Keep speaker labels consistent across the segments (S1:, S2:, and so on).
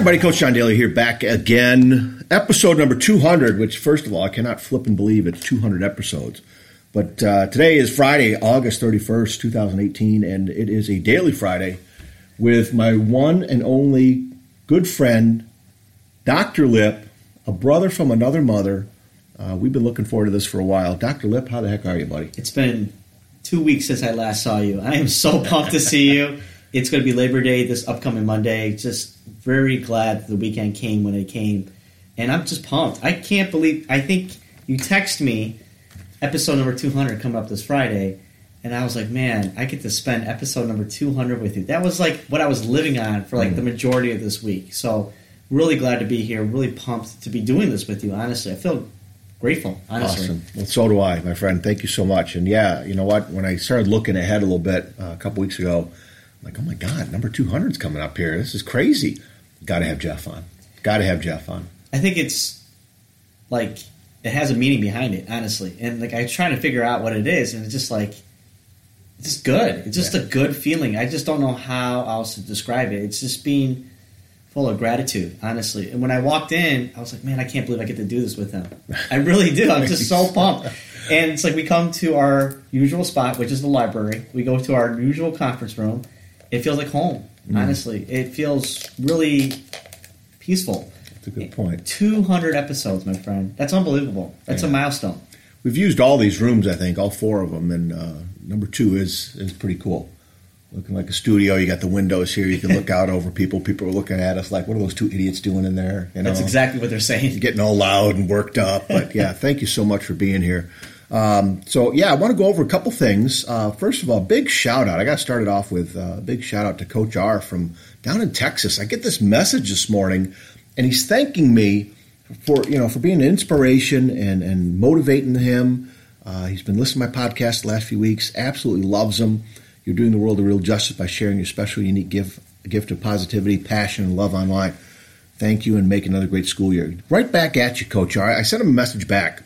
S1: Everybody, Coach John Daly here, back again. Episode number 200, which, first of all, I cannot flip and believe it's 200 episodes. But uh, today is Friday, August 31st, 2018, and it is a daily Friday with my one and only good friend, Dr. Lip, a brother from another mother. Uh, we've been looking forward to this for a while. Dr. Lip, how the heck are you, buddy?
S2: It's been two weeks since I last saw you. I am so pumped to see you. It's going to be Labor Day this upcoming Monday. Just very glad the weekend came when it came, and I'm just pumped. I can't believe. I think you text me episode number 200 coming up this Friday, and I was like, man, I get to spend episode number 200 with you. That was like what I was living on for like mm. the majority of this week. So really glad to be here. Really pumped to be doing this with you. Honestly, I feel grateful. Honestly.
S1: Awesome. Well, so do I, my friend. Thank you so much. And yeah, you know what? When I started looking ahead a little bit uh, a couple weeks ago like, oh my God, number 200 is coming up here. This is crazy. Got to have Jeff on. Got to have Jeff on.
S2: I think it's like it has a meaning behind it, honestly. And like I try to figure out what it is, and it's just like it's just good. It's just yeah. a good feeling. I just don't know how else to describe it. It's just being full of gratitude, honestly. And when I walked in, I was like, man, I can't believe I get to do this with him. I really do. I'm just so pumped. And it's like we come to our usual spot, which is the library. We go to our usual conference room it feels like home. Mm. Honestly, it feels really peaceful.
S1: That's a good point.
S2: 200 episodes, my friend. That's unbelievable. That's yeah. a milestone.
S1: We've used all these rooms, I think, all four of them, and uh, number two is is pretty cool. Looking like a studio. You got the windows here. You can look out over people. People are looking at us like, "What are those two idiots doing in there?"
S2: You know? That's exactly what they're saying.
S1: Getting all loud and worked up. But yeah, thank you so much for being here. Um, so yeah, I want to go over a couple things. Uh, first of all, big shout out. I got started off with uh, a big shout out to Coach R from down in Texas. I get this message this morning, and he's thanking me for you know for being an inspiration and and motivating him. Uh, he's been listening to my podcast the last few weeks. Absolutely loves them. You're doing the world a real justice by sharing your special, unique gift gift of positivity, passion, and love online. Thank you, and make another great school year. Right back at you, Coach R. I sent him a message back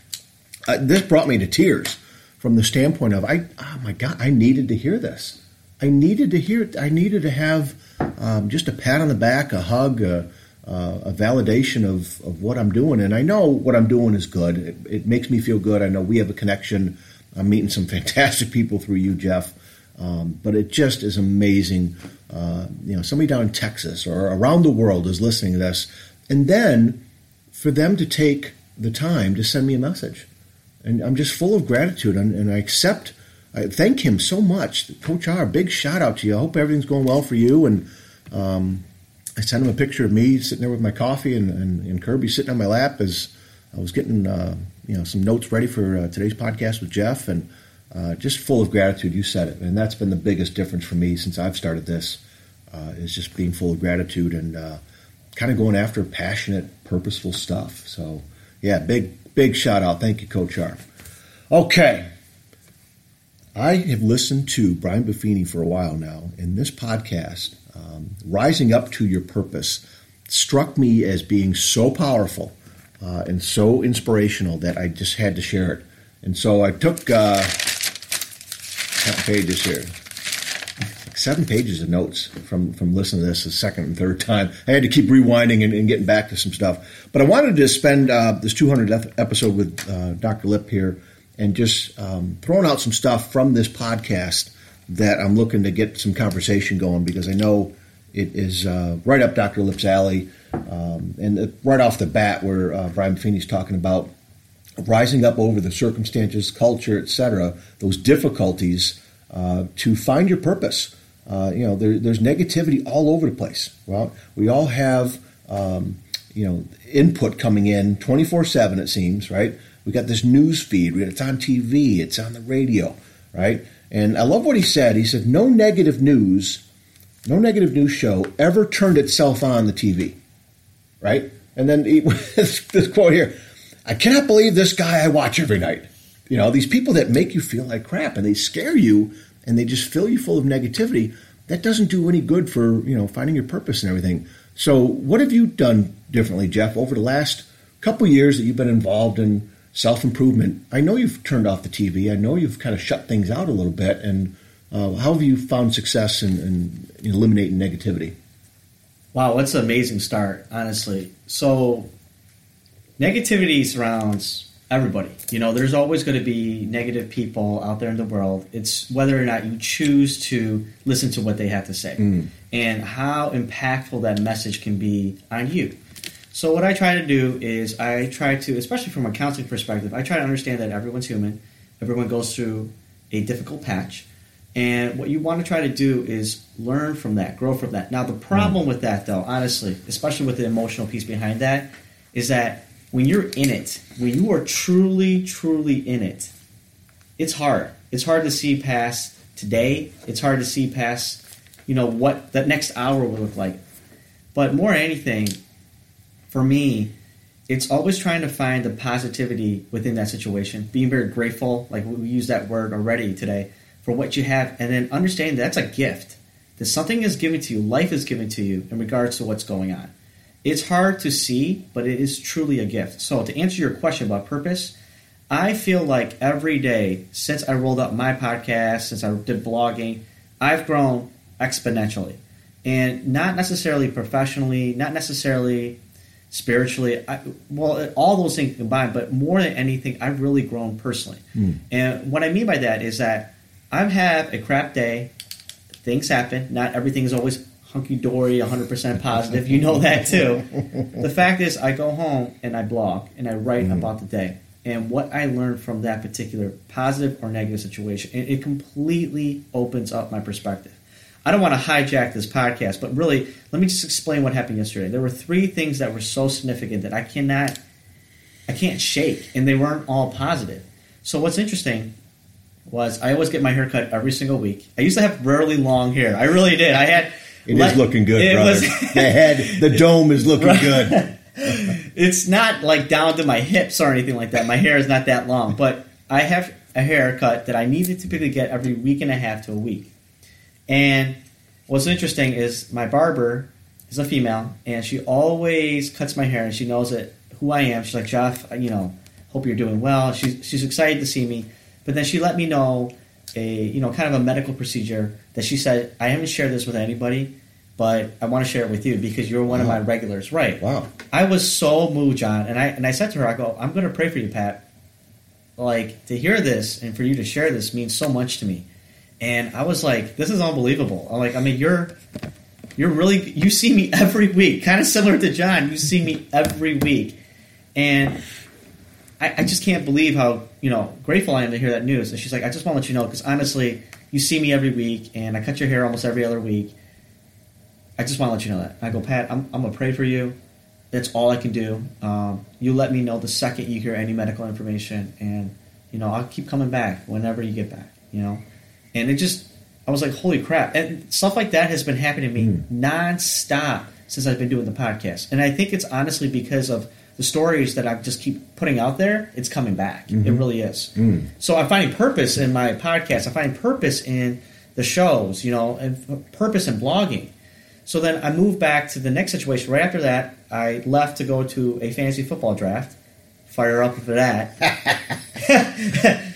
S1: uh, this brought me to tears from the standpoint of I oh my god I needed to hear this. I needed to hear I needed to have um, just a pat on the back a hug a, a validation of, of what I'm doing. And I know what I'm doing is good. It, it, makes me feel good. I know we have a connection. I'm meeting some fantastic people through you Jeff. Um, but it just is amazing. Uh, you know somebody down in Texas or around the world is listening to this. And then for them to take the time to send me a message and I'm just full of gratitude, and, and I accept. I thank him so much, Coach R. Big shout out to you. I hope everything's going well for you. And um, I sent him a picture of me sitting there with my coffee, and, and, and Kirby sitting on my lap as I was getting uh, you know some notes ready for uh, today's podcast with Jeff, and uh, just full of gratitude. You said it, and that's been the biggest difference for me since I've started this. Uh, is just being full of gratitude and uh, kind of going after passionate, purposeful stuff. So yeah, big Big shout out. Thank you, Coach R. Okay. I have listened to Brian Buffini for a while now, and this podcast, um, Rising Up to Your Purpose, struck me as being so powerful uh, and so inspirational that I just had to share it. And so I took uh, pages here seven pages of notes from from listening to this the second and third time. I had to keep rewinding and, and getting back to some stuff. But I wanted to spend uh, this 200th episode with uh, Dr. Lip here and just um, throwing out some stuff from this podcast that I'm looking to get some conversation going because I know it is uh, right up Dr. Lip's alley. Um, and right off the bat, where uh, Brian Buffini's talking about rising up over the circumstances, culture, etc., those difficulties uh, to find your purpose. Uh, you know, there, there's negativity all over the place. Well, we all have, um, you know, input coming in 24 7, it seems, right? We got this news feed. We It's on TV. It's on the radio, right? And I love what he said. He said, no negative news, no negative news show ever turned itself on the TV, right? And then he, this quote here I cannot believe this guy I watch every night. You know, these people that make you feel like crap and they scare you and they just fill you full of negativity, that doesn't do any good for, you know, finding your purpose and everything. So what have you done differently, Jeff, over the last couple years that you've been involved in self-improvement? I know you've turned off the TV. I know you've kind of shut things out a little bit. And uh, how have you found success in, in eliminating negativity?
S2: Wow, what's an amazing start, honestly. So, negativity surrounds everybody. You know, there's always going to be negative people out there in the world. It's whether or not you choose to listen to what they have to say
S1: Mm.
S2: and how impactful that message can be on you. So, what I try to do is I try to, especially from a counseling perspective, I try to understand that everyone's human, everyone goes through a difficult patch. And what you want to try to do is learn from that, grow from that. Now, the problem with that, though, honestly, especially with the emotional piece behind that, is that when you're in it, when you are truly, truly in it, it's hard. It's hard to see past today. It's hard to see past, you know, what that next hour will look like. But more than anything, for me, it's always trying to find the positivity within that situation, being very grateful, like we used that word already today, for what you have, and then understanding that's a gift. That something is given to you, life is given to you in regards to what's going on. It's hard to see, but it is truly a gift. So, to answer your question about purpose, I feel like every day since I rolled up my podcast, since I did blogging, I've grown exponentially. And not necessarily professionally, not necessarily spiritually. I, well, all those things combined, but more than anything, I've really grown personally. Hmm. And what I mean by that is that I've had a crap day. Things happen. Not everything is always hunky dory, 100% positive. You know that too. the fact is, I go home and I blog and I write mm-hmm. about the day and what I learned from that particular positive or negative situation. And it completely opens up my perspective. I don't want to hijack this podcast, but really, let me just explain what happened yesterday. There were three things that were so significant that I cannot, I can't shake, and they weren't all positive. So what's interesting was I always get my hair cut every single week. I used to have really long hair. I really did. I had.
S1: It is looking good, brother.
S2: was-
S1: the head, the dome is looking
S2: Right.
S1: good.
S2: it's not like down to my hips or anything like that. My hair is not that long, but I have a haircut that I need to typically get every week and a half to a week. And what's interesting is my barber is a female, and she always cuts my hair, and she knows it who I am. She's like, Jeff, you know, hope you're doing well. She's she's excited to see me, but then she let me know a you know kind of a medical procedure that she said I haven't shared this with anybody, but I want to share it with you because you're one of my regulars, right?
S1: Wow.
S2: I was so moved, John, and I and I said to her, I go, I'm going to pray for you, Pat. Like to hear this and for you to share this means so much to me, and I was like, this is unbelievable. I'm like, I mean, you're you're really you see me every week, kind of similar to John. You see me every week, and I, I just can't believe how you know grateful I am to hear that news. And she's like, I just want to let you know because honestly, you see me every week, and I cut your hair almost every other week. I just want to let you know that. I go, Pat, I'm, I'm gonna pray for you. That's all I can do. Um, you let me know the second you hear any medical information, and you know I'll keep coming back whenever you get back. You know, and it just I was like, holy crap! And stuff like that has been happening to me nonstop since I've been doing the podcast, and I think it's honestly because of the stories that I just keep putting out there. It's coming back. It mm-hmm. really is. Mm. So I'm finding purpose in my podcast. I find purpose in the shows. You know, and purpose in blogging. So then I moved back to the next situation. Right after that, I left to go to a fantasy football draft. Fire up for that.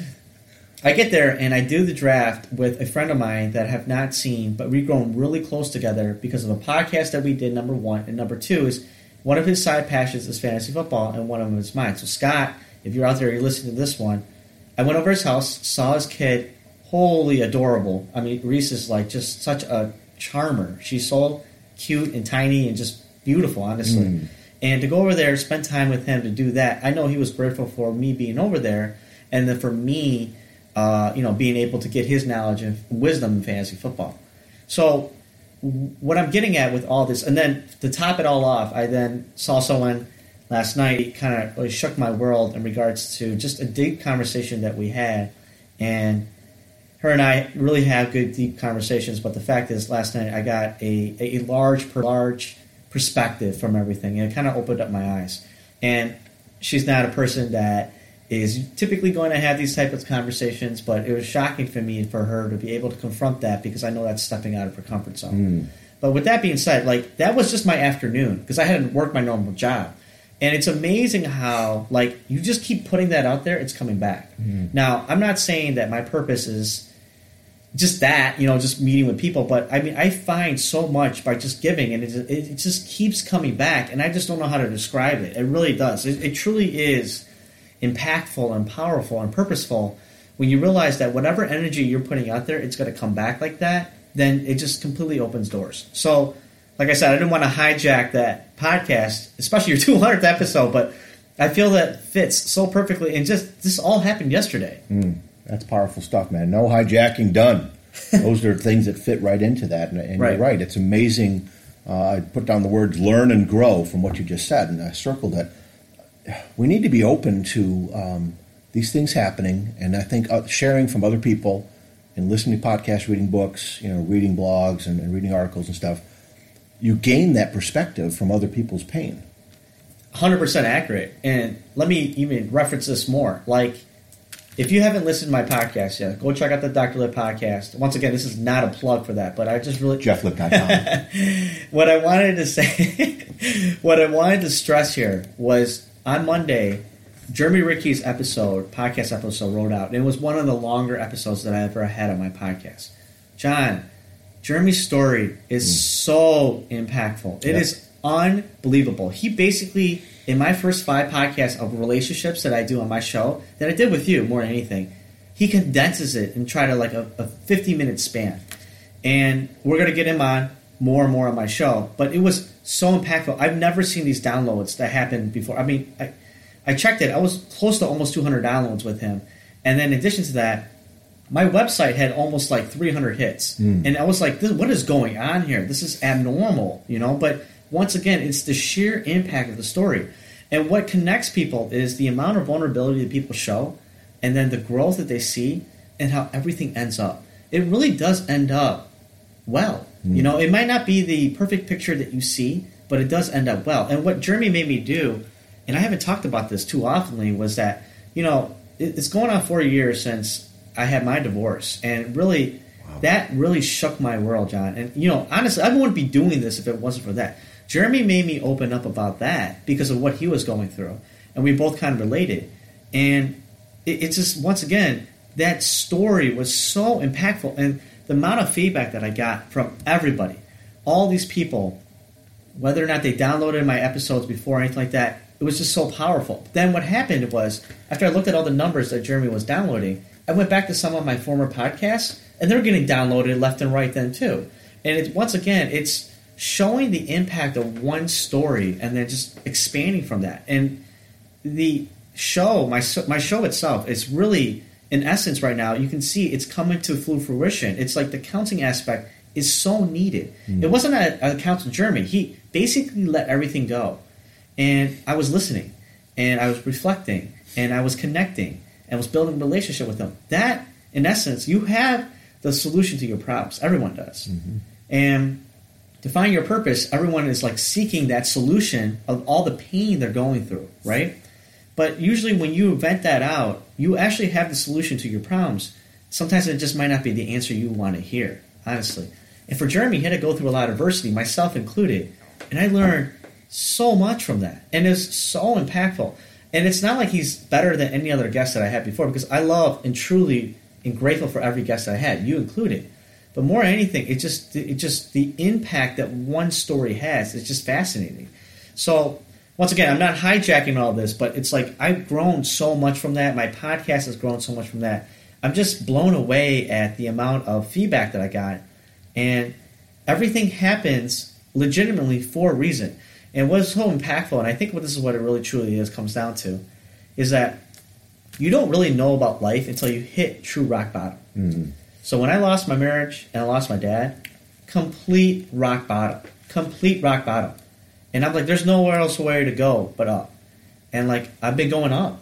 S2: I get there and I do the draft with a friend of mine that I have not seen, but we've grown really close together because of a podcast that we did. Number one and number two is one of his side passions is fantasy football, and one of them is mine. So Scott, if you're out there, you're listening to this one. I went over his house, saw his kid, wholly adorable. I mean, Reese is like just such a charmer. She's so cute and tiny and just beautiful, honestly. And to go over there, spend time with him to do that, I know he was grateful for me being over there, and then for me, uh, you know, being able to get his knowledge and wisdom in fantasy football. So, what I'm getting at with all this, and then to top it all off, I then saw someone last night kind of really shook my world in regards to just a deep conversation that we had, and her and I really have good deep conversations. But the fact is, last night I got a a large per large perspective from everything, and it kind of opened up my eyes. And she's not a person that is typically going to have these type of conversations, but it was shocking for me for her to be able to confront that because I know that's stepping out of her comfort zone. Hmm. But with that being said, like that was just my afternoon because I hadn't worked my normal job. And it's amazing how like you just keep putting that out there, it's coming back. Hmm. Now, I'm not saying that my purpose is just that, you know, just meeting with people. But I mean, I find so much by just giving, and it, it, just keeps coming back, and I just don't know how to describe it. It really does. It, it truly is impactful and powerful and purposeful when you realize that whatever energy you're putting out there, it's going to come back like that. Then it just completely opens doors. So, like I said, I didn't want to hijack that podcast, especially your 200th episode, but I feel that fits so perfectly. And just this all happened yesterday.
S1: Mm. That's powerful stuff, man. No hijacking done. Those are things that fit right into that. And, and right. you're right. It's amazing. Uh, I put down the words learn and grow from what you just said, and I circled it. We need to be open to um, these things happening, and I think uh, sharing from other people and listening to podcasts, reading books, you know, reading blogs and, and reading articles and stuff. You gain that perspective from other people's pain.
S2: 100% accurate. And let me even reference this more. Like, if you haven't listened to my podcast yet, go check out the Dr. Lip podcast. Once again, this is not a plug for that, but I just really
S1: JeffLip.com.
S2: what I wanted to say, what I wanted to stress here was on Monday, Jeremy Ricky's episode, podcast episode, rolled out, and it was one of the longer episodes that I ever had on my podcast. John, Jeremy's story is mm. so impactful. It yep. is unbelievable. He basically in my first five podcasts of relationships that I do on my show, that I did with you more than anything, he condenses it and try to like a, a 50 minute span. And we're going to get him on more and more on my show. But it was so impactful. I've never seen these downloads that happened before. I mean, I, I checked it. I was close to almost 200 downloads with him. And then in addition to that, my website had almost like 300 hits. Mm. And I was like, what is going on here? This is abnormal, you know? But once again, it's the sheer impact of the story. And what connects people is the amount of vulnerability that people show, and then the growth that they see, and how everything ends up. It really does end up well. Mm. You know, it might not be the perfect picture that you see, but it does end up well. And what Jeremy made me do, and I haven't talked about this too oftenly, was that, you know, it's going on four years since I had my divorce. And really, wow. that really shook my world, John. And, you know, honestly, I wouldn't be doing this if it wasn't for that. Jeremy made me open up about that because of what he was going through, and we both kind of related. And it, it's just once again that story was so impactful, and the amount of feedback that I got from everybody, all these people, whether or not they downloaded my episodes before or anything like that, it was just so powerful. Then what happened was after I looked at all the numbers that Jeremy was downloading, I went back to some of my former podcasts, and they're getting downloaded left and right then too. And once again, it's showing the impact of one story and then just expanding from that. And the show, my my show itself, is really in essence right now. You can see it's coming to full fruition. It's like the counting aspect is so needed. Mm. It wasn't a, a counselor Jeremy. He basically let everything go, and I was listening, and I was reflecting, and I was connecting, and was building a relationship with him. That, in essence, you have the solution to your problems. Everyone does, mm-hmm. and to find your purpose, everyone is like seeking that solution of all the pain they're going through, right? But usually when you vent that out, you actually have the solution to your problems. Sometimes it just might not be the answer you want to hear, honestly. And for Jeremy, he had to go through a lot of adversity, myself included. And I learned so much from that. And it's so impactful. And it's not like he's better than any other guest that I had before because I love and truly am grateful for every guest I had, you included. But more than anything, it just it just the impact that one story has is just fascinating. So once again, I'm not hijacking all this, but it's like I've grown so much from that. My podcast has grown so much from that. I'm just blown away at the amount of feedback that I got, and everything happens legitimately for a reason. And what's so impactful, and I think what this is what it really truly is comes down to, is that you don't really know about life until you hit true rock bottom. Mm-hmm. So when I lost my marriage and I lost my dad, complete rock bottom, complete rock bottom. And I'm like, there's nowhere else where to go but up. And like, I've been going up.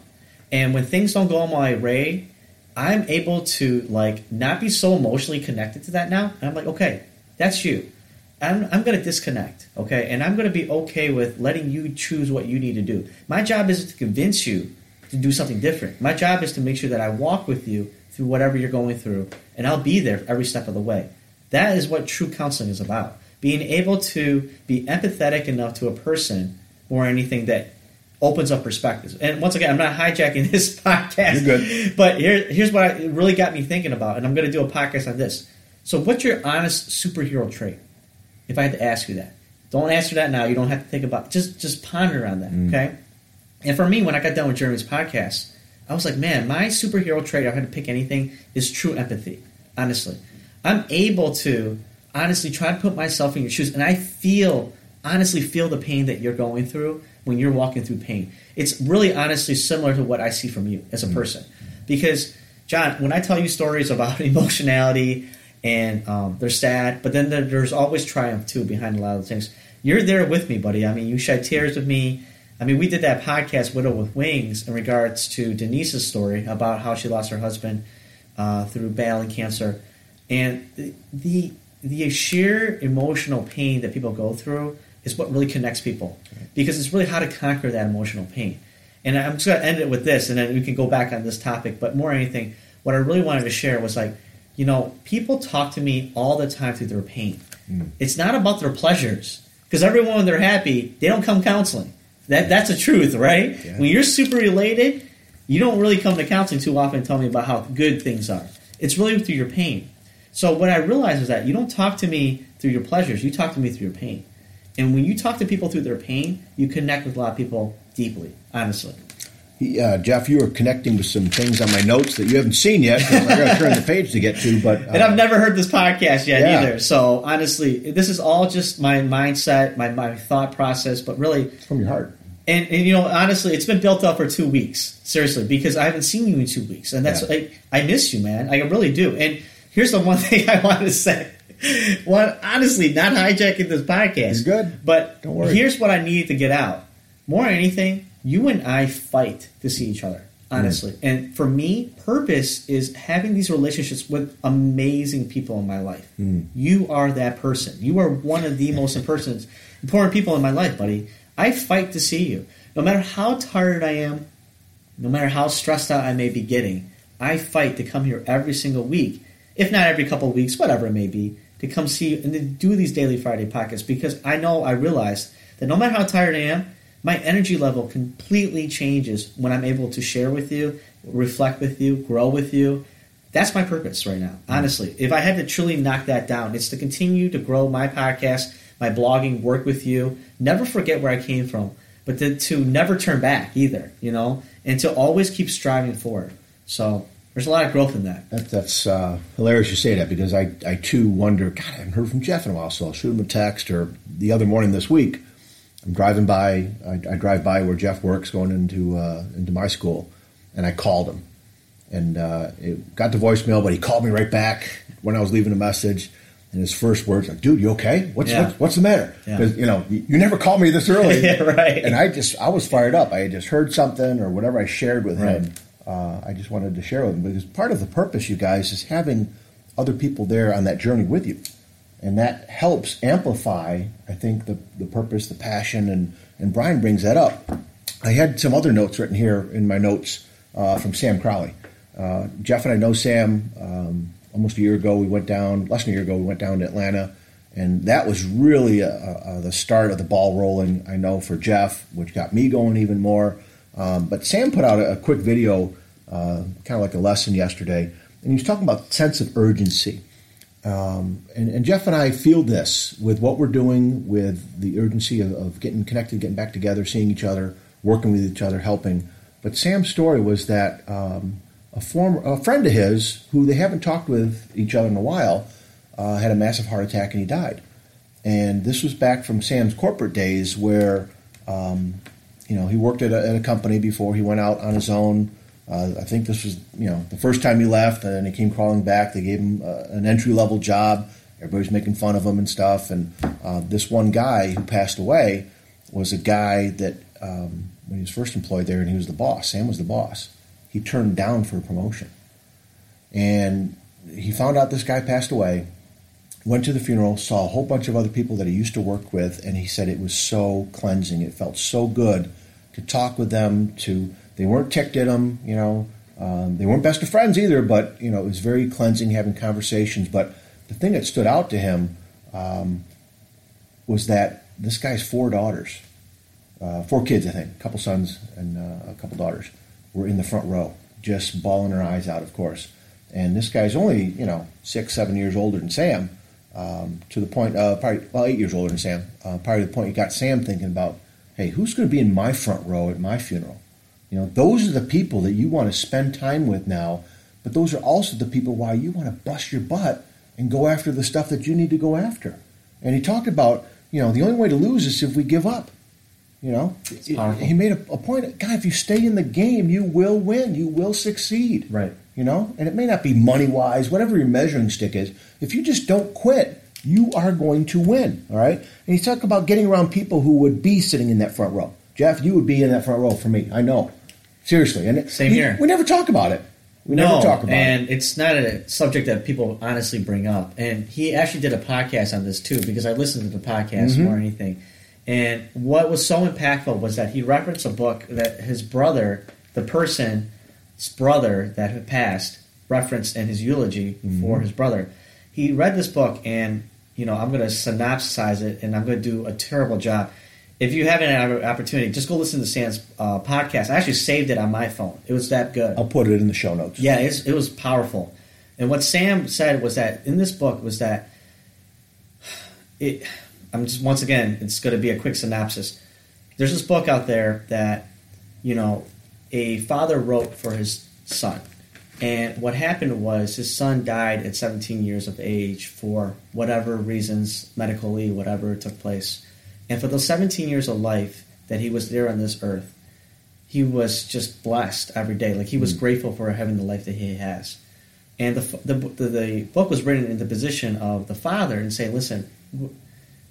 S2: And when things don't go my way, I'm able to like not be so emotionally connected to that now. And I'm like, okay, that's you. I'm, I'm going to disconnect, okay? And I'm going to be okay with letting you choose what you need to do. My job is to convince you to do something different. My job is to make sure that I walk with you through whatever you're going through, and I'll be there every step of the way. That is what true counseling is about. Being able to be empathetic enough to a person or anything that opens up perspectives. And once again, I'm not hijacking this podcast.
S1: You're good.
S2: But here, here's what I, it really got me thinking about, and I'm going to do a podcast on this. So, what's your honest superhero trait? If I had to ask you that, don't answer that now. You don't have to think about. Just just ponder on that.
S1: Mm.
S2: Okay. And for me, when I got done with Jeremy's podcast, I was like, man, my superhero trait, if I had to pick anything, is true empathy. Honestly, I'm able to honestly try to put myself in your shoes, and I feel honestly feel the pain that you're going through when you're walking through pain. It's really honestly similar to what I see from you as a person, because John, when I tell you stories about emotionality and um, they're sad, but then there's always triumph too behind a lot of the things. You're there with me, buddy. I mean, you shed tears with me. I mean, we did that podcast, Widow with Wings, in regards to Denise's story about how she lost her husband uh, through battling cancer, and the, the the sheer emotional pain that people go through is what really connects people, because it's really how to conquer that emotional pain. And I'm just going to end it with this, and then we can go back on this topic. But more than anything, what I really wanted to share was like, you know, people talk to me all the time through their pain. Hmm. It's not about their pleasures, because everyone when they're happy, they don't come counseling. That that's the truth, right?
S1: Yeah.
S2: When you're super elated, you don't really come to counseling too often and tell me about how good things are. It's really through your pain. So what I realized is that you don't talk to me through your pleasures, you talk to me through your pain. And when you talk to people through their pain, you connect with a lot of people deeply, honestly.
S1: He, uh, Jeff, you were connecting with some things on my notes that you haven't seen yet. I got to turn the page to get to, but uh,
S2: And I've never heard this podcast yet
S1: Yeah.
S2: either. So honestly, this is all just my mindset, my, my thought process, but really
S1: from your heart.
S2: And, and you know, honestly, it's been built up for two weeks. Seriously, because I haven't seen you in two weeks, and that's
S1: Yeah.
S2: like I miss you, man. I really do. And here's the one thing I want to say. One, honestly, not hijacking this podcast.
S1: You're good.
S2: But
S1: Don't worry.
S2: here's what I needed to get out. More than anything, you and I fight to see each other. Honestly,
S1: Mm.
S2: and for me, purpose is having these relationships with amazing people in my life.
S1: Mm.
S2: You are that person. You are one of the most important important people in my life, buddy. I fight to see you. No matter how tired I am, no matter how stressed out I may be getting, I fight to come here every single week, if not every couple of weeks, whatever it may be, to come see you and to do these daily Friday podcasts because I know I realize that no matter how tired I am, my energy level completely changes when I'm able to share with you, reflect with you, grow with you. That's my purpose right now. Mm-hmm. Honestly, if I had to truly knock that down, it's to continue to grow my podcast, my blogging, work with you, never forget where I came from, but to, to never turn back either, you know, and to always keep striving forward. So there's a lot of growth in that.
S1: That, that's uh, hilarious you say that because I, I too wonder, God, I haven't heard from Jeff in a while, so I'll shoot him a text. Or the other morning this week, I'm driving by, I, I drive by where Jeff works going into, uh, into my school, and I called him. And uh, it got the voicemail, but he called me right back when I was leaving a message. And his first words like, "Dude, you okay? What's
S2: Yeah.
S1: what's, what's the matter?
S2: Yeah.
S1: Because you know you, you never called me this early,
S2: Yeah, right.
S1: And I just I was fired up. I had just heard something or whatever I shared with
S2: Right.
S1: him. Uh, I just wanted to share with them because part of the purpose, you guys, is having other people there on that journey with you, and that helps amplify. I think the the purpose, the passion, and and Brian brings that up. I had some other notes written here in my notes uh, from Sam Crowley. Uh, Jeff and I know Sam. Um, almost a year ago, we went down. Less than a year ago, we went down to Atlanta, and that was really uh uh the start of the ball rolling. I know for Jeff, which got me going even more. Um, but Sam put out a, a quick video, uh, kind of like a lesson yesterday, and he was talking about sense of urgency. Um, and, and Jeff and I feel this with what we're doing, with the urgency of, of getting connected, getting back together, seeing each other, working with each other, helping. But Sam's story was that um, a former a friend of his, who they haven't talked with each other in a while, uh, had a massive heart attack and he died. And this was back from Sam's corporate days, where um, you know he worked at a, at a company before he went out on his own. Uh, I think this was you know the first time he left, and he came crawling back. They gave him uh, an entry level job. Everybody's making fun of him and stuff. And uh, this one guy who passed away was a guy that um, when he was first employed there, and he was the boss. Sam was the boss. He turned down for a promotion, and he found out this guy passed away. Went to the funeral, saw a whole bunch of other people that he used to work with, and he said it was so cleansing. It felt so good to talk with them. To they weren't ticked at him, you know. Um, they weren't best of friends either, but you know it was very cleansing having conversations. But the thing that stood out to him um, was that this guy's four daughters, uh, four kids, I think, a couple sons and uh, a couple daughters, were in the front row, just bawling their eyes out, of course. And this guy's only, you know, six, seven years older than Sam, um, to the point, uh, probably, well, eight years older than Sam, uh, probably the point you got Sam thinking about, hey, who's going to be in my front row at my funeral? You know, those are the people that you want to spend time with now, but those are also the people why you want to bust your butt and go after the stuff that you need to go after. And he talked about, you know, the only way to lose is if we give up. You know, he made a, a point. God, if you stay in the game, you will win. You will succeed.
S2: Right.
S1: You know, and it may not be money wise, whatever your measuring stick is. If you just don't quit, you are going to win. All right. And he talked about getting around people who would be sitting in that front row. Jeff, you would be in that front row for me. I know. Seriously. And
S2: Same
S1: he-
S2: here.
S1: We never talk about it. We
S2: no,
S1: never talk about
S2: and
S1: it.
S2: And it's not a subject that people honestly bring up. And he actually did a podcast on this too, because I listened to the podcast
S1: Mm-hmm.
S2: more than anything. And what was so impactful was that he referenced a book that his brother, the person's brother that had passed, referenced in his eulogy
S1: Mm-hmm.
S2: for his brother. He read this book, and you know, I'm going to synopsize it, and I'm going to do a terrible job. If you have an opportunity, just go listen to Sam's uh, podcast. I actually saved it on my phone. It was that good.
S1: I'll put it in the show notes.
S2: Yeah, it's, it was powerful. And what Sam said was that in this book was that it. I'm just once again, it's going to be a quick synopsis. There's this book out there that you know a father wrote for his son, and what happened was his son died at 17 years of age for whatever reasons, medically, whatever took place, and for those 17 years of life that he was there on this earth, he was just blessed every day. Like he was hmm. grateful for having the life that he has. And the, the, the, the book was written in the position of the father and say, listen,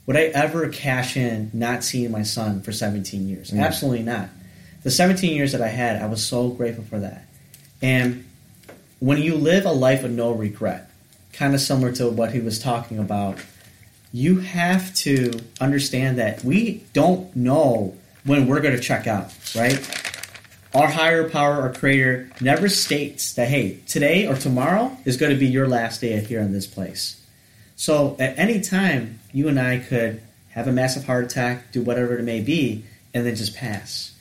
S2: would I ever cash in not seeing my son for 17 years? Hmm. Absolutely not. The 17 years that I had, I was so grateful for that. And when you live a life of no regret, kind of similar to what he was talking about, you have to understand that we don't know when we're going to check out, right? Our higher power, our creator, never states that, hey, today or tomorrow is going to be your last day here in this place. So at any time, you and I could have a massive heart attack, do whatever it may be, and then just pass.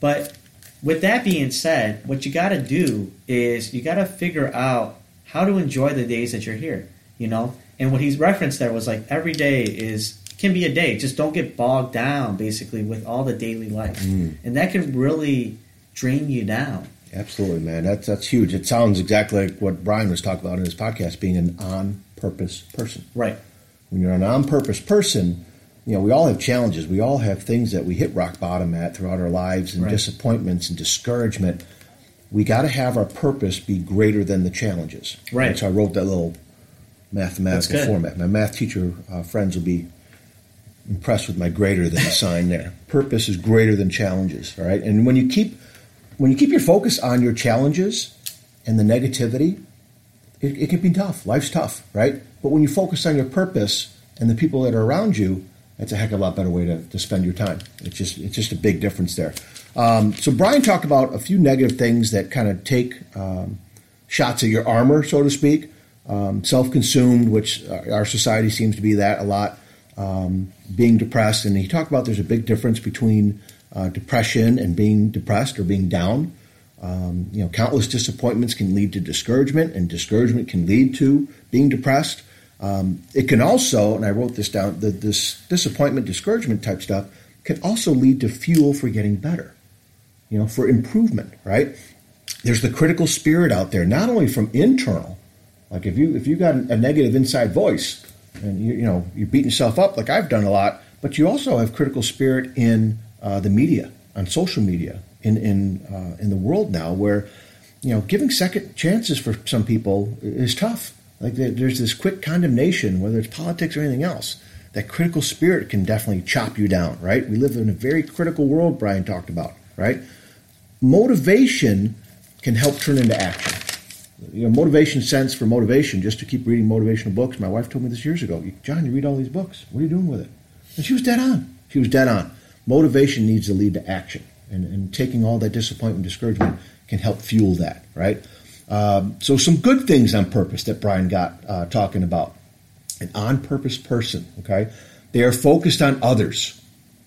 S2: But with that being said, what you got to do is you got to figure out how to enjoy the days that you're here, you know? And what he's referenced there was like every day is can be a day. Just don't get bogged down basically with all the daily life. Mm. And that can really drain you down.
S1: Absolutely, man. That's that's huge. It sounds exactly like what Brian was talking about in his podcast, being an on purpose person.
S2: Right.
S1: When you're an on purpose person, you know, we all have challenges. We all have things that we hit rock bottom at throughout our lives and
S2: Right.
S1: disappointments and discouragement. We got to have our purpose be greater than the challenges.
S2: Right.
S1: So I wrote that little mathematical format. My math teacher uh, friends will be impressed with my greater than sign there. Purpose is greater than challenges, all right? And when you keep when you keep your focus on your challenges and the negativity, it, it can be tough. Life's tough, right? But when you focus on your purpose and the people that are around you, that's a heck of a lot better way to, to spend your time. It's just it's just a big difference there. Um, so Brian talked about a few negative things that kind of take um, shots at your armor, so to speak. Um, self-consumed, which our our society seems to be that a lot. Um, being depressed, and he talked about there's a big difference between uh, depression and being depressed or being down. Um, you know, countless disappointments can lead to discouragement, and discouragement can lead to being depressed. Um, it can also, and I wrote this down, the, this disappointment, discouragement type stuff can also lead to fuel for getting better, you know, for improvement, right? There's the critical spirit out there, not only from internal, like if you if you got a negative inside voice and you you know you're beating yourself up like I've done a lot, but you also have critical spirit in uh, the media, on social media, in in uh, in the world now, where you know giving second chances for some people is tough. Like there's this quick condemnation, whether it's politics or anything else. That critical spirit can definitely chop you down, right? We live in a very critical world. Brian talked about, right? Motivation can help turn into action you know, motivation sense for motivation, just to keep reading motivational books. My wife told me this years ago. John, you read all these books. What are you doing with it? And she was dead on. She was dead on. Motivation needs to lead to action, and, and taking all that disappointment, discouragement can help fuel that, right? Um, so, some good things on purpose that Brian got uh, talking about. An on purpose person, okay? They are focused on others.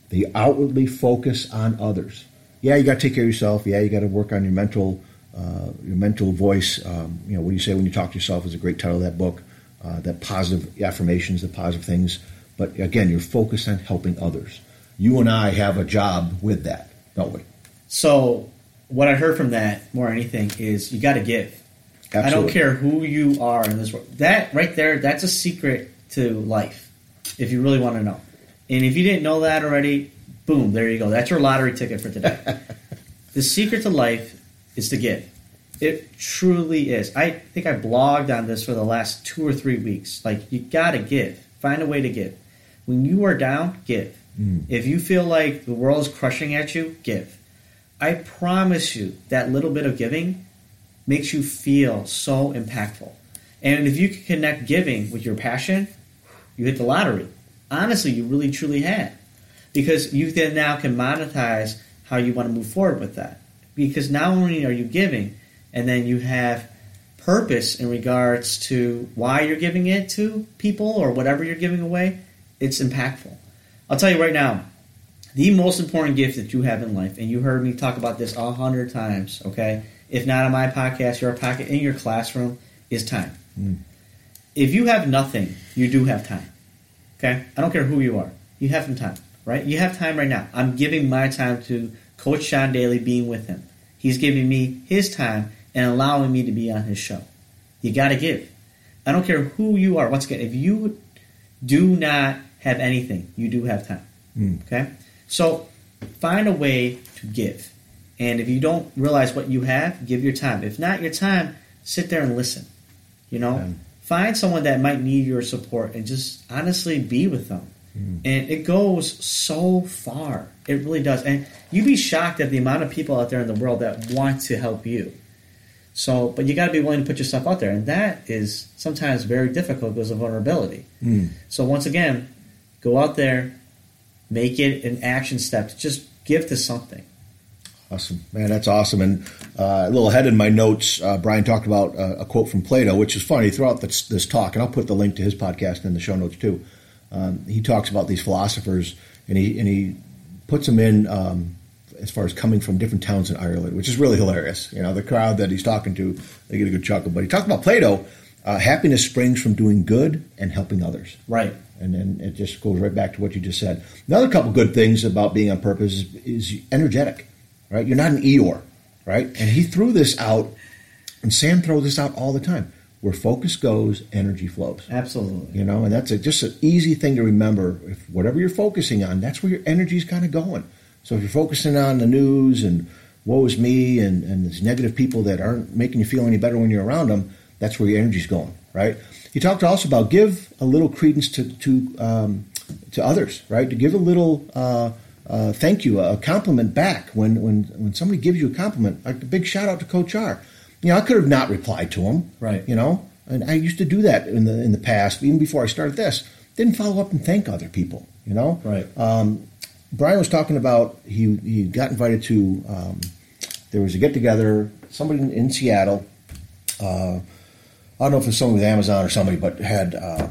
S1: They outwardly focus on others. Yeah, you got to take care of yourself. Yeah, you got to work on your mental, uh, your mental voice. Um, you know, what do you say when you talk to yourself is a great title of that book. Uh, that positive affirmations, the positive things. But again, you're focused on helping others. You and I have a job with that, don't we?
S2: So, what I heard from that more than anything is you got to give.
S1: Absolutely.
S2: I don't care who you are in this world. That right there, that's a secret to life, if you really want to know. And if you didn't know that already, boom, there you go. That's your lottery ticket for today. the secret to life is to give. It truly is. I think I blogged on this for the last two or three weeks. Like, you got to give. Find a way to give. When you are down, give.
S1: Mm.
S2: If you feel like the world is crushing at you, give. I promise you that little bit of giving makes you feel so impactful. And if you can connect giving with your passion, you hit the lottery. Honestly, you really truly had. Because you then now can monetize how you want to move forward with that. Because not only are you giving, and then you have purpose in regards to why you're giving it to people or whatever you're giving away, it's impactful. I'll tell you right now, the most important gift that you have in life, and you heard me talk about this a hundred times, okay? If not on my podcast, your pocket in your classroom, is time.
S1: Mm.
S2: If you have nothing, you do have time. Okay? I don't care who you are. You have some time, right? You have time right now. I'm giving my time to Coach John Daly being with him. He's giving me his time and allowing me to be on his show. You got to give. I don't care who you are. Once again, if you do not have anything, you do have time.
S1: Mm.
S2: Okay? So find a way to give. And if you don't realize what you have, give your time. If not your time, sit there and listen. You know,
S1: Yeah.
S2: find someone that might need your support and just honestly be with them. And it goes so far. It really does. And you'd be shocked at the amount of people out there in the world that want to help you. So, but you got to be willing to put yourself out there, and that is sometimes very difficult because of vulnerability.
S1: Mm.
S2: So, once again, go out there, make it an action step. to Just give to something.
S1: Awesome, man. That's awesome. And uh, a little ahead in my notes, uh, Brian talked about uh, a quote from Plato, which is funny throughout this, this talk, and I'll put the link to his podcast in the show notes too. Um, he talks about these philosophers, and he and he puts them in um, as far as coming from different towns in Ireland, which is really hilarious. You know, the crowd that he's talking to, they get a good chuckle. But he talked about Plato. Uh, happiness springs from doing good and helping others.
S2: Right.
S1: And then it just goes right back to what you just said. Another couple good things about being on purpose is, is energetic, right? You're not an Eeyore, right? And he threw this out, and Sam throws this out all the time. Where focus goes, energy flows.
S2: Absolutely.
S1: You know, and that's a, just an easy thing to remember. If whatever you're focusing on, that's where your energy's kind of going. So if you're focusing on the news and woe is me and, and these negative people that aren't making you feel any better when you're around them, that's where your energy's going, right? He talked also about give a little credence to to um, to others, right? To give a little uh, uh, thank you, a compliment back when when when somebody gives you a compliment. Like a big shout out to Coach R. You know, I could have not replied to him,
S2: Right.
S1: You know, and I used to do that in the in the past, even before I started this. Didn't follow up and thank other people, you know.
S2: Right.
S1: Um, Brian was talking about he he got invited to um, there was a get together somebody in, in Seattle. Uh, I don't know if it's someone with Amazon or somebody, but had uh,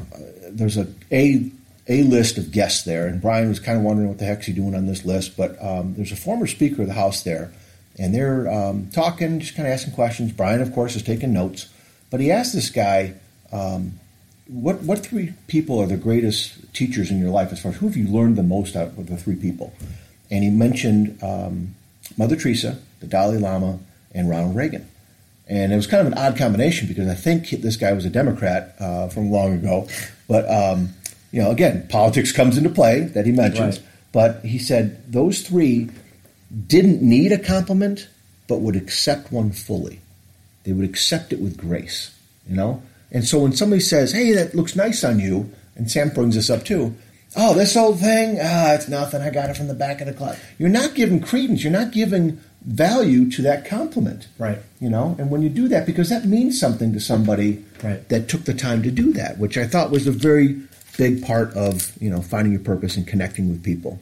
S1: there's a a a list of guests there, and Brian was kind of wondering what the heck's he doing on this list. But um, there's a former Speaker of the House there, and they're um, talking, just kind of asking questions. Brian, of course, is taking notes, but he asked this guy, um, "What what three people are the greatest teachers in your life? As far as who have you learned the most out of the three people?" And he mentioned um, Mother Teresa, the Dalai Lama, and Ronald Reagan. And it was kind of an odd combination because I think this guy was a Democrat uh, from long ago. But, um, you know, again, politics comes into play that he mentions.
S2: Right.
S1: But he said those three didn't need a compliment, but would accept one fully. They would accept it with grace, you know? And so when somebody says, hey, that looks nice on you, and Sam brings this up too, oh, this old thing, ah, it's nothing. I got it from the back of the club. You're not giving credence. You're not giving value to that compliment.
S2: Right.
S1: You know, and when you do that, because that means something to somebody
S2: Right.
S1: that took the time to do that, which I thought was a very big part of, you know, finding your purpose and connecting with people.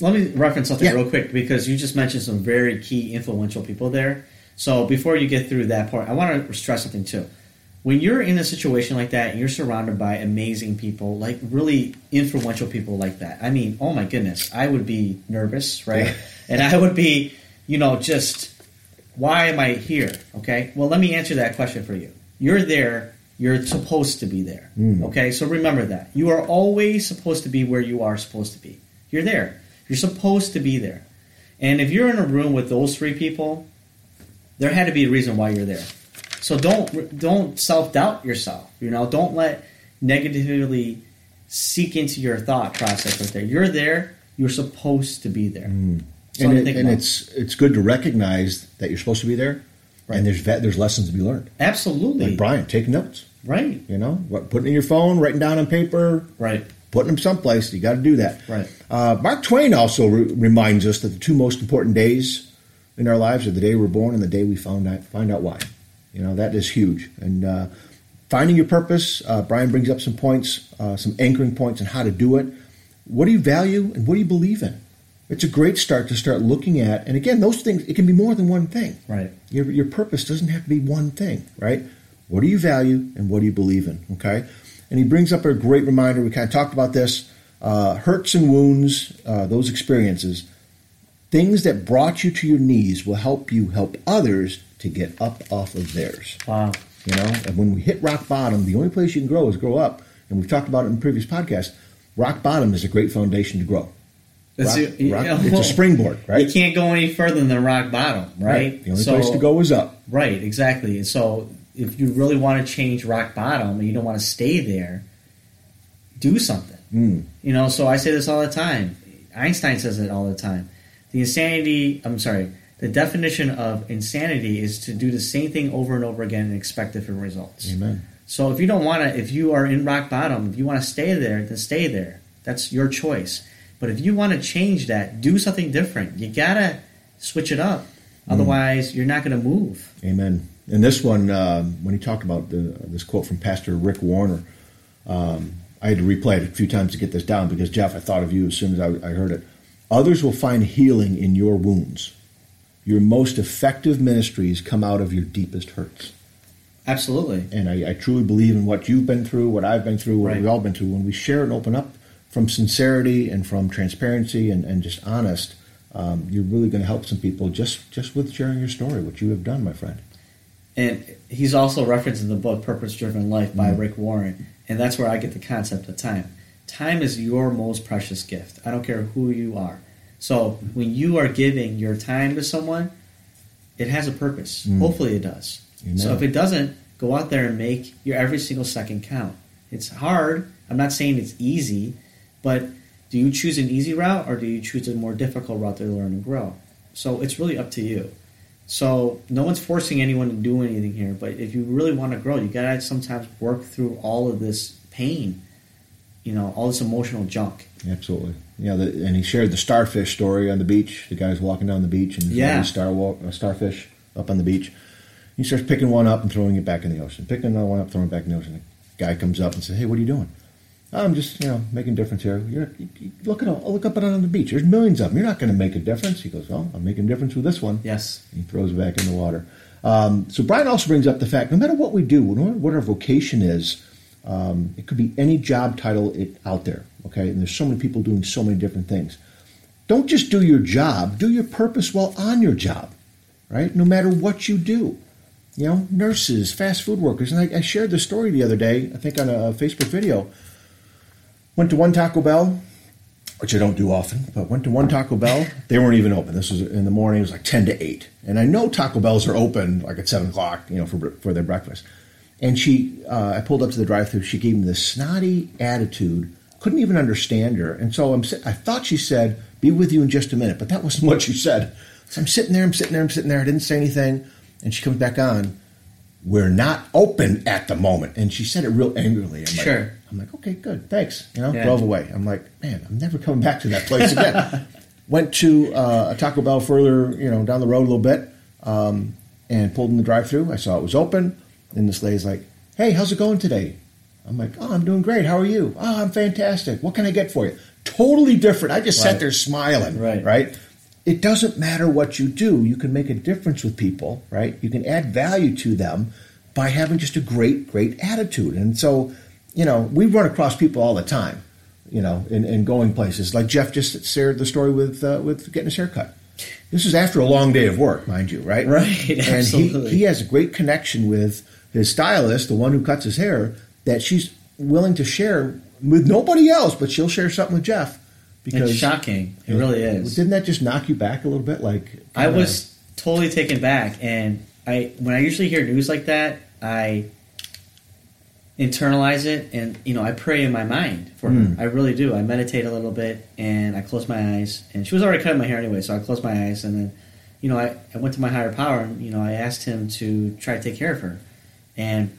S2: Let me reference something
S1: Yeah.
S2: real quick because you just mentioned some very key influential people there. So before you get through that part, I want to stress something too. when you're in a situation like that and you're surrounded by amazing people, like really influential people like that, I mean, oh my goodness, I would be nervous, right?
S1: Yeah.
S2: and I would be, you know, just why am I here? Okay. Well, let me answer that question for you. You're there. You're supposed to be there. Hmm. Okay. So remember that. You are always supposed to be where you are supposed to be. You're there. You're supposed to be there. And if you're in a room with those three people, there had to be a reason why you're there. So don't don't self doubt yourself. You know, don't let negatively seek into your thought process right there. You're there. You're supposed to be there.
S1: and,
S2: To
S1: it, and it's it's good to recognize that you're supposed to be there,
S2: Right.
S1: and there's there's lessons to be learned.
S2: absolutely
S1: Like Brian, take notes.
S2: right,
S1: You know, what, putting in your phone, writing down on paper,
S2: right,
S1: putting them someplace. You got to do that.
S2: Right.
S1: Uh, Mark Twain also re- reminds us that the two most important days in our lives are the day we're born and the day we found out find out why. You know that is huge. And uh, finding your purpose. Uh, Brian brings up some points, uh, some anchoring points on how to do it. What do you value and what do you believe in? It's a great start to start looking at. And again, those things it can be more than one thing.
S2: right.
S1: Your, your purpose doesn't have to be one thing, right? What do you value and what do you believe in? Okay? And he brings up a great reminder. We kind of talked about this uh, hurts and wounds, uh, those experiences, things that brought you to your knees will help you help others to get up off of theirs.
S2: Wow.
S1: You know, and when we hit rock bottom, the only place you can grow is grow up. And we've talked about it in previous podcasts. Rock bottom is a great foundation to grow.
S2: That's
S1: Rock- rock- it's a springboard, right?
S2: You can't go any further than the rock bottom, right?
S1: The only
S2: So-
S1: place to go is up.
S2: Right, exactly. And so if you really want to change rock bottom and you don't want to stay there, do something.
S1: Mm.
S2: You know, so I say this all the time. Einstein says it all the time. The insanity, I'm sorry, the definition of insanity is to do the same thing over and over again and expect different results.
S1: Amen.
S2: So if you don't want to, if you are in rock bottom, if you want to stay there, then stay there. That's your choice. But if you want to change that, do something different. You gotta switch it up. Otherwise, you're not going to move.
S1: Amen. And this one, um, when he talked about the, this quote from Pastor Rick Warren, um, I had to replay it a few times to get this down because Jeff, I thought of you as soon as I, I heard it. Others will find healing in your wounds. Your most effective ministries come out of your deepest hurts.
S2: Absolutely.
S1: And I, I truly believe in what you've been through, what I've been through, what
S2: Right.
S1: we've all been through. When we share and open up from sincerity and from transparency and, and just honest, um, you're really going to help some people just, just with sharing your story, what you have done, my friend.
S2: And he's also referenced in the book Purpose Driven Life by
S1: Mhm.
S2: Rick Warren. And that's where I get the concept of time. Time is your most precious gift. I don't care who you are. So when you are giving your time to someone, it has a purpose.
S1: Mm.
S2: Hopefully it does. So if it doesn't, go out there and make your every single second count. It's hard. I'm not saying it's easy, but do you choose an easy route or do you choose a more difficult route to learn and grow? So it's really up to you. So no one's forcing anyone to do anything here, but if you really want to grow, you gotta sometimes work through all of this pain, you know, all this emotional junk.
S1: Absolutely. Yeah, the, and he shared the starfish story on the beach. The guy's walking down the beach and
S2: Yeah.
S1: star walk, uh, starfish up on the beach. He starts picking one up and throwing it back in the ocean. Picking another one up, throwing it back in the ocean. The guy comes up and says, "Hey, what are you doing?" I'm just, you know, making a difference here. You're, you, you- look at all, look up and on the beach. There's millions of them. You're not going to make a difference. He goes, "Well, I'm making a difference with this one."
S2: Yes.
S1: He throws it back in the water. Um, so Brian also brings up the fact, no matter what we do, no matter what our vocation is, um, it could be any job title it, out there. Okay, and there's so many people doing so many different things. Don't just do your job. Do your purpose while on your job, right? No matter what you do. You know, nurses, fast food workers, and I, I shared the story the other day. I think on a Facebook video. Went to one Taco Bell, which I don't do often, but went to one Taco Bell. They weren't even open. This was in the morning. It was like ten to eight, and I know Taco Bells are open like at seven o'clock, you know, for for their breakfast. And she, uh, I pulled up to the drive-through. She gave me this snotty attitude. Couldn't even understand her, and so I'm. I thought she said, "Be with you in just a minute," but that wasn't what she said. So I'm sitting there. I'm sitting there. I'm sitting there. I didn't say anything, and she comes back on. We're not open at the moment, and she said it real angrily. I'm like,
S2: Sure.
S1: I'm like, okay, good, thanks. You know,
S2: Yeah.
S1: drove away. I'm like, man, I'm never coming back to that place again. Went to uh, a Taco Bell further, you know, down the road a little bit, um, and pulled in the drive-through. I saw it was open, and this lady's like, "Hey, how's it going today?" I'm like, "Oh, I'm doing great. How are you?" "Oh, I'm fantastic. What can I get for you?" Totally different. I just
S2: Right.
S1: sat there smiling.
S2: Right.
S1: Right. It doesn't matter what you do. You can make a difference with people. Right. You can add value to them by having just a great, great attitude. And so, you know, we run across people all the time, you know, in, in going places. Like Jeff just shared the story with uh, with getting his haircut. This is after a long day of work, mind you, right?
S2: Right,
S1: And
S2: absolutely.
S1: he, he has a great connection with his stylist, the one who cuts his hair, that she's willing to share with nobody else, but she'll share something with Jeff.
S2: It's shocking. It really is.
S1: Didn't that just knock you back a little bit? Like
S2: I was totally taken back, and I when I usually hear news like that, I internalize it, and you know I pray in my mind for
S1: Mm.
S2: her. I really do. I meditate a little bit, and I close my eyes. And she was already cutting my hair anyway, so I closed my eyes, and then you know I, I went to my higher power, and you know I asked him to try to take care of her, and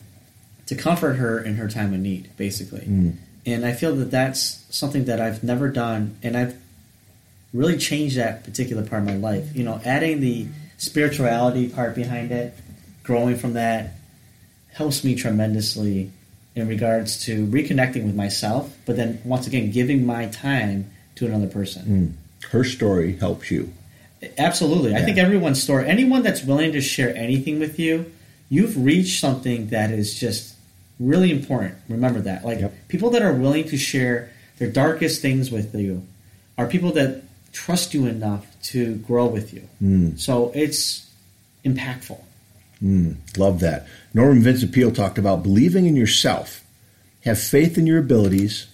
S2: to comfort her in her time of need, basically.
S1: Mm.
S2: And I feel that that's something that I've never done, and I've really changed that particular part of my life. You know, adding the spirituality part behind it, growing from that, helps me tremendously in regards to reconnecting with myself, but then once again, giving my time to another person.
S1: Mm. Her story helps you.
S2: Absolutely. I think everyone's story, anyone that's willing to share anything with you, you've reached something that is just really important. Remember that. Like
S1: Yep.
S2: people that are willing to share their darkest things with you are people that trust you enough to grow with you.
S1: Mm.
S2: So it's impactful.
S1: Mm, love that. Norman Vincent Peale talked about believing in yourself, have faith in your abilities,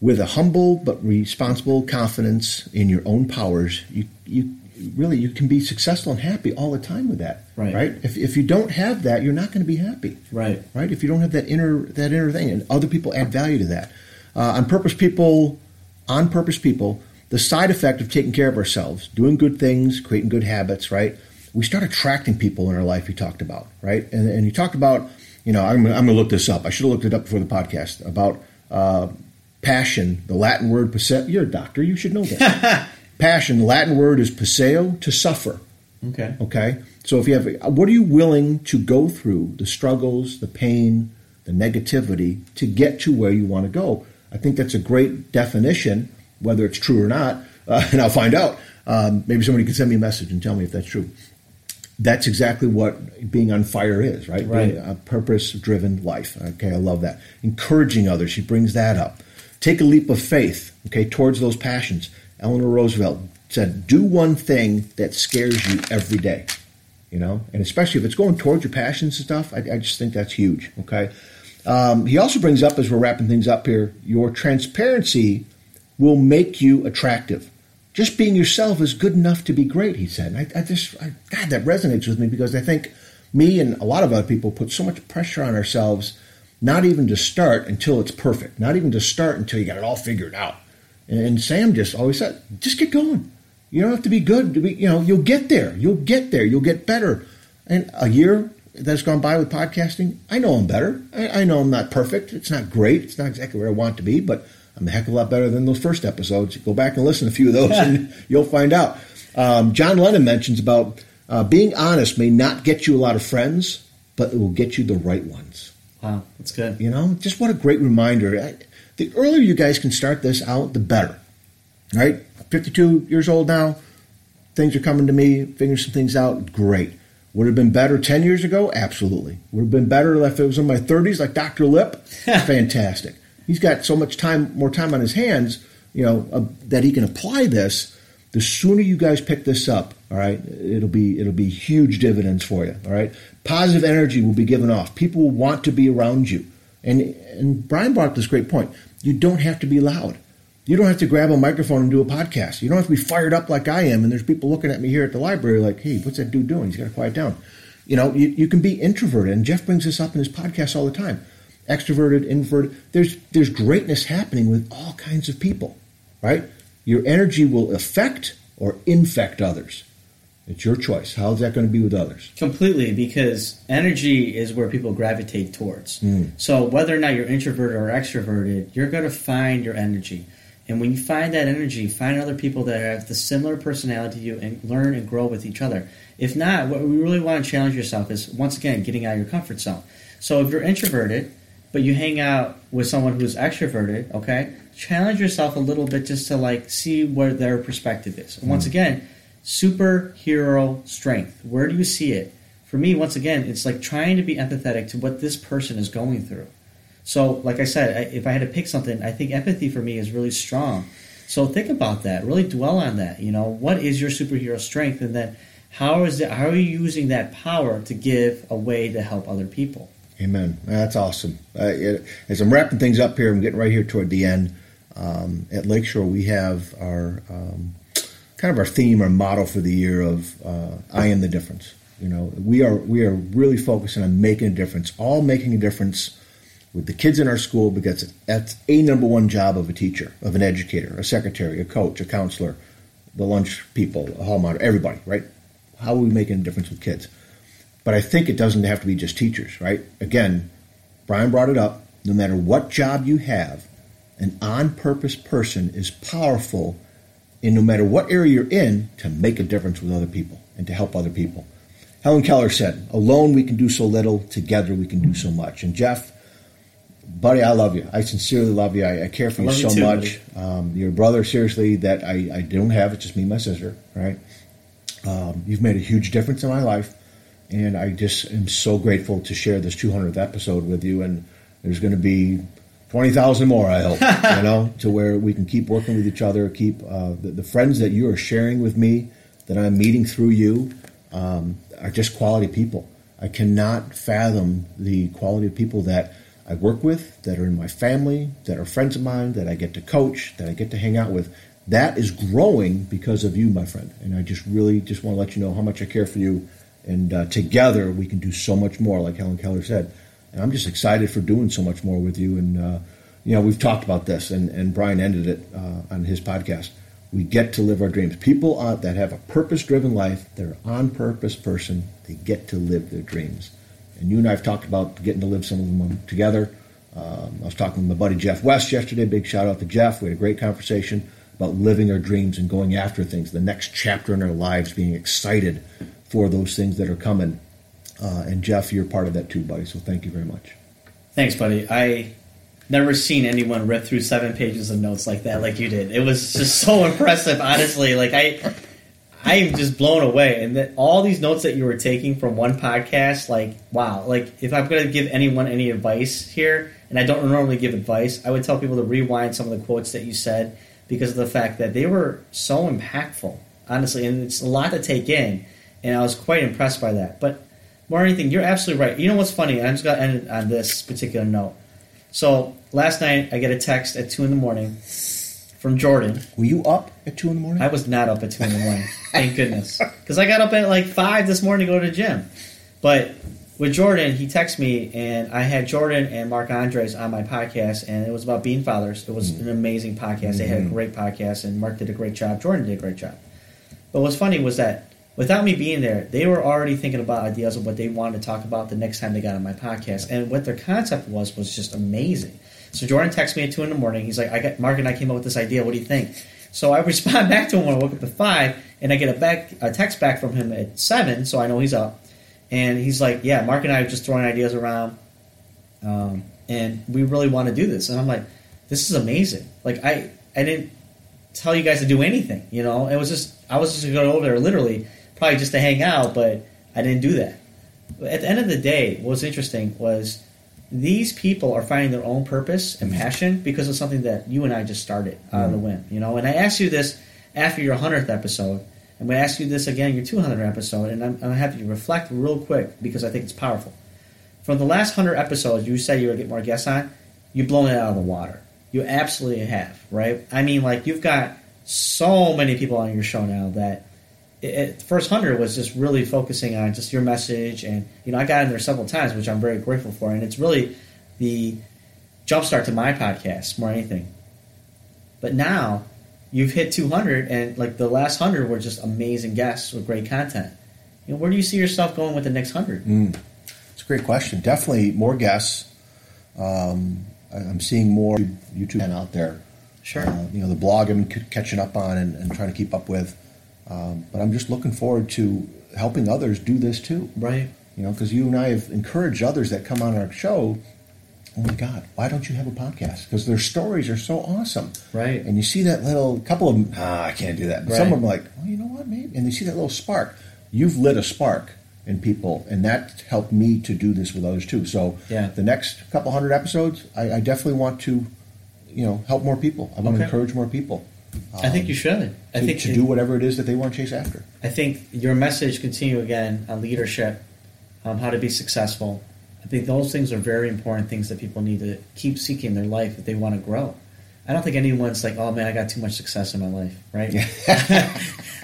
S1: with a humble but responsible confidence in your own powers. You, you really you can be successful and happy all the time with that.
S2: Right.
S1: Right. If, if you don't have that, you're not going to be happy.
S2: Right.
S1: Right. If you don't have that inner that inner thing, and other people add value to that. Uh, on purpose, people, on purpose, people. The side effect of taking care of ourselves, doing good things, creating good habits, right? We start attracting people in our life. You talked about, right? And, and you talked about, you know, I'm, I'm going to look this up. I should have looked it up before the podcast about uh, passion. The Latin word. You're a doctor. You should know this. passion. The Latin word is "passeo," to suffer.
S2: Okay.
S1: Okay. So if you have, what are you willing to go through the struggles, the pain, the negativity to get to where you want to go? I think that's a great definition, whether it's true or not, uh, and I'll find out. Um, maybe somebody can send me a message and tell me if that's true. That's exactly what being on fire is, right?
S2: Right.
S1: Being a purpose-driven life. Okay, I love that. Encouraging others. She brings that up. Take a leap of faith. Okay, towards those passions. Eleanor Roosevelt said, "Do one thing that scares you every day." You know, and especially if it's going towards your passions and stuff, I, I just think that's huge. Okay. Um, he also brings up, as we're wrapping things up here, your transparency will make you attractive. Just being yourself is good enough to be great, he said. I, I just, I, God, that resonates with me because I think me and a lot of other people put so much pressure on ourselves, not even to start until it's perfect, not even to start until you got it all figured out. And, Sam just always said, just get going. You don't have to be good to be, you know, you'll get there. You'll get there. You'll get better. And a year that's gone by with podcasting, I know I'm better. I, I know I'm not perfect. It's not great. It's not exactly where I want to be, but I'm a heck of a lot better than those first episodes. Go back and listen to a few of those, and you'll find out. Um, John Lennon mentions about uh, being honest may not get you a lot of friends, but it will get you the right ones.
S2: Wow, that's good.
S1: You know, just what a great reminder. I, the earlier you guys can start this out, the better. Right? 52 years old now. Things are coming to me, figuring some things out. Great. Would it have been better 10 years ago? Absolutely. Would it have been better if it was in my 30s, like Dr. Lip? Fantastic. He's got so much time, more time on his hands, you know, uh, that he can apply this. The sooner you guys pick this up, all right, it'll be it'll be huge dividends for you. All right, positive energy will be given off. People will want to be around you. And and Brian brought up this great point. You don't have to be loud. You don't have to grab a microphone and do a podcast. You don't have to be fired up like I am. And there's people looking at me here at the library like, hey, what's that dude doing? He's got to quiet down. You know, you, you can be introverted. And Jeff brings this up in his podcast all the time. Extroverted, introverted. There's there's greatness happening with all kinds of people, right? Your energy will affect or infect others. It's your choice. How's that going to be with others?
S2: Completely, because energy is where people gravitate towards.
S1: Mm.
S2: So whether or not you're introverted or extroverted, you're going to find your energy. And when you find that energy, find other people that have the similar personality to you and learn and grow with each other. If not, what we really want to challenge yourself is once again getting out of your comfort zone. So if you're introverted, but you hang out with someone who's extroverted, okay, challenge yourself a little bit just to like see where their perspective is. And once again, superhero strength. Where do you see it? for me, once again, it's like trying to be empathetic to what this person is going through. So, like I said, I, if I had to pick something, I think empathy for me is really strong. So think about that. Really dwell on that. You know, what is your superhero strength, and then how is it? How are you using that power to give a way to help other people?
S1: Amen. That's awesome. Uh, it, as I'm wrapping things up here, I'm getting right here toward the end. Um, at Lakeshore, we have our um, kind of our theme, our motto for the year of uh, "I am the difference." You know, we are we are really focusing on making a difference, all making a difference with the kids in our school because that's a number one job of a teacher, of an educator, a secretary, a coach, a counselor, the lunch people, a hall monitor, everybody, right? How are we making a difference with kids? But I think it doesn't have to be just teachers, right? Again, Brian brought it up. No matter what job you have, an on purpose person is powerful in no matter what area you're in to make a difference with other people and to help other people. Helen Keller said, Alone we can do so little, together we can do so much. And Jeff, buddy, I love you. I sincerely love you. I, I care for
S2: I
S1: you so
S2: you too,
S1: much. Um, you're a brother, seriously, that I, I don't have. It's just me and my sister, right? Um, you've made a huge difference in my life, and I just am so grateful to share this 200th episode with you. And there's going to be 20,000 more, I hope, you know, to where we can keep working with each other, keep uh, the, the friends that you are sharing with me, that I'm meeting through you, um, are just quality people. I cannot fathom the quality of people that I work with, that are in my family, that are friends of mine, that I get to coach, that I get to hang out with. That is growing because of you, my friend. And I just really just want to let you know how much I care for you. And uh, together we can do so much more, like Helen Keller said. And I'm just excited for doing so much more with you. And, uh, you know, we've talked about this, and, and Brian ended it uh, on his podcast. We get to live our dreams. People uh, that have a purpose driven life, they're on purpose person, they get to live their dreams. And you and I have talked about getting to live some of them together. Um, I was talking with my buddy Jeff West yesterday. Big shout out to Jeff. We had a great conversation about living our dreams and going after things, the next chapter in our lives, being excited for those things that are coming. Uh, and Jeff, you're part of that too, buddy. So thank you very much.
S2: Thanks, buddy. I never seen anyone rip through seven pages of notes like that, like you did. It was just so impressive, honestly. Like I, I'm just blown away, and that all these notes that you were taking from one podcast, like wow. Like if I'm going to give anyone any advice here, and I don't normally give advice, I would tell people to rewind some of the quotes that you said because of the fact that they were so impactful, honestly, and it's a lot to take in, and I was quite impressed by that. But more anything, you're absolutely right. You know what's funny? I'm just going to end it on this particular note. So last night, I get a text at two in the morning from Jordan.
S1: Were you up at two in the morning?
S2: I was not up at two in the morning. Thank goodness, because I got up at like five this morning to go to the gym. But with Jordan, he texted me, and I had Jordan and Mark Andres on my podcast, and it was about being fathers. It was mm-hmm. an amazing podcast. They had a mm-hmm. great podcast, and Mark did a great job. Jordan did a great job. But what's funny was that without me being there, they were already thinking about ideas of what they wanted to talk about the next time they got on my podcast, and what their concept was was just amazing. So Jordan texts me at two in the morning. He's like, "I got Mark and I came up with this idea. What do you think?" So I respond back to him when I woke up at five, and I get a back a text back from him at seven, so I know he's up. And he's like, "Yeah, Mark and I are just throwing ideas around, um, and we really want to do this." And I'm like, "This is amazing! Like I I didn't tell you guys to do anything. You know, it was just I was just going over there literally, probably just to hang out, but I didn't do that. But at the end of the day, what was interesting was these people are finding their own purpose and mm-hmm. passion because of something that you and I just started out of the mm-hmm. whim. You know, and I asked you this after your hundredth episode. I'm going to ask you this again, your 200th episode, and I'm, I'm going to have you reflect real quick because I think it's powerful. From the last 100 episodes, you said you were going to get more guests on. You've blown it out of the water. You absolutely have, right? I mean, like, you've got so many people on your show now that it, first 100 was just really focusing on just your message. And, you know, I got in there several times, which I'm very grateful for. And it's really the jumpstart to my podcast more anything. But now you've hit 200, and like the last 100 were just amazing guests with great content. You know, where do you see yourself going with the next 100?
S1: Mm. It's a great question. Definitely more guests. Um, I'm seeing more YouTube out there.
S2: Sure.
S1: Uh, you know, the blog I'm catching up on and, and trying to keep up with. Um, but I'm just looking forward to helping others do this too.
S2: Right.
S1: You know, because you and I have encouraged others that come on our show. Oh my God, why don't you have a podcast? Because their stories are so awesome.
S2: Right.
S1: And you see that little couple of them, ah, I can't do that. But some of them are like, well, you know what, maybe. And they see that little spark. You've lit a spark in people, and that helped me to do this with others too. So
S2: Yeah.
S1: the next couple hundred episodes, I, I definitely want to, you know, help more people. I want to encourage more people.
S2: I think you should. I
S1: to,
S2: think
S1: to do whatever it is that they want to chase after.
S2: I think your message continue again on leadership, um, how to be successful. I think those things are very important things that people need to keep seeking in their life if they want to grow. I don't think anyone's like, oh man, I got too much success in my life, right?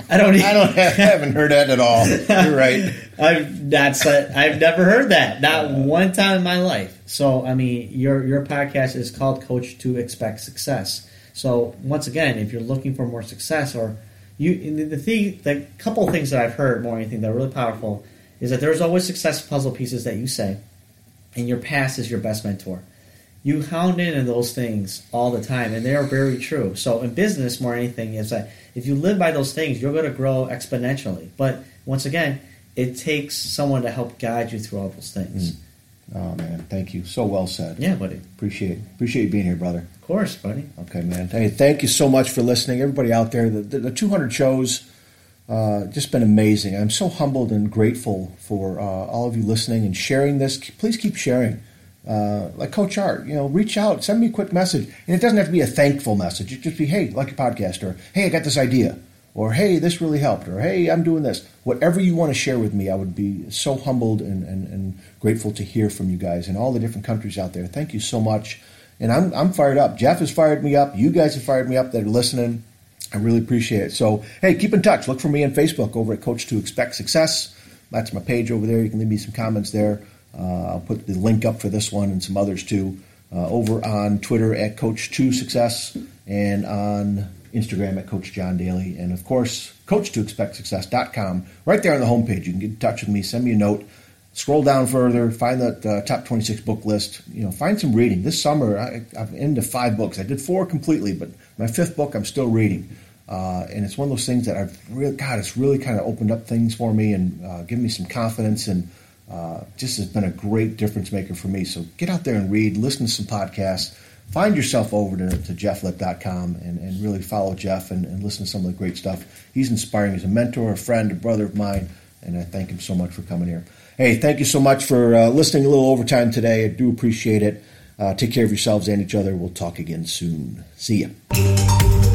S2: I don't.
S1: I don't have, I haven't heard that at all. You're right.
S2: I've that's I've never heard that, not one time in my life. So I mean, your your podcast is called Coach to Expect Success. So once again, if you're looking for more success, or you the, thing, the couple things that I've heard more than anything that are really powerful is that there's always success puzzle pieces that you say, and your past is your best mentor. You hound in on those things all the time, and they are very true. So in business, more than anything, is that if you live by those things, you're going to grow exponentially. But once again, it takes someone to help guide you through all those things. Mm.
S1: Oh man, thank you. So well said.
S2: Yeah, buddy.
S1: Appreciate appreciate you being here, brother.
S2: Of course, buddy.
S1: Okay, man. Hey, thank you so much for listening, everybody out there. The, the, the 200 shows, uh, just been amazing. I'm so humbled and grateful for uh, all of you listening and sharing this. Please keep sharing. Uh, like Coach Art, you know, reach out, send me a quick message, and it doesn't have to be a thankful message. It just be, hey, like your podcast, or hey, I got this idea, or hey, this really helped, or hey, I'm doing this. Whatever you want to share with me, I would be so humbled and, and, and grateful to hear from you guys in all the different countries out there. Thank you so much. And I'm, I'm fired up. Jeff has fired me up. You guys have fired me up that are listening. I really appreciate it. So, hey, keep in touch. Look for me on Facebook over at Coach to Expect Success. That's my page over there. You can leave me some comments there. Uh, I'll put the link up for this one and some others too. Uh, over on Twitter at Coach to Success and on Instagram at Coach John Daly. And of course, Coach to Expect Success.com. Right there on the homepage, you can get in touch with me, send me a note. Scroll down further, find that uh, top 26 book list. You know, find some reading. This summer, I, I'm into five books. I did four completely, but my fifth book I'm still reading. Uh, and it's one of those things that I've really, God, it's really kind of opened up things for me and uh, given me some confidence and uh, just has been a great difference maker for me. So get out there and read, listen to some podcasts, find yourself over to, to jefflip.com and, and really follow Jeff and, and listen to some of the great stuff. He's inspiring. He's a mentor, a friend, a brother of mine, and I thank him so much for coming here. Hey, thank you so much for uh, listening a little overtime today. I do appreciate it. Uh, take care of yourselves and each other. We'll talk again soon. See ya.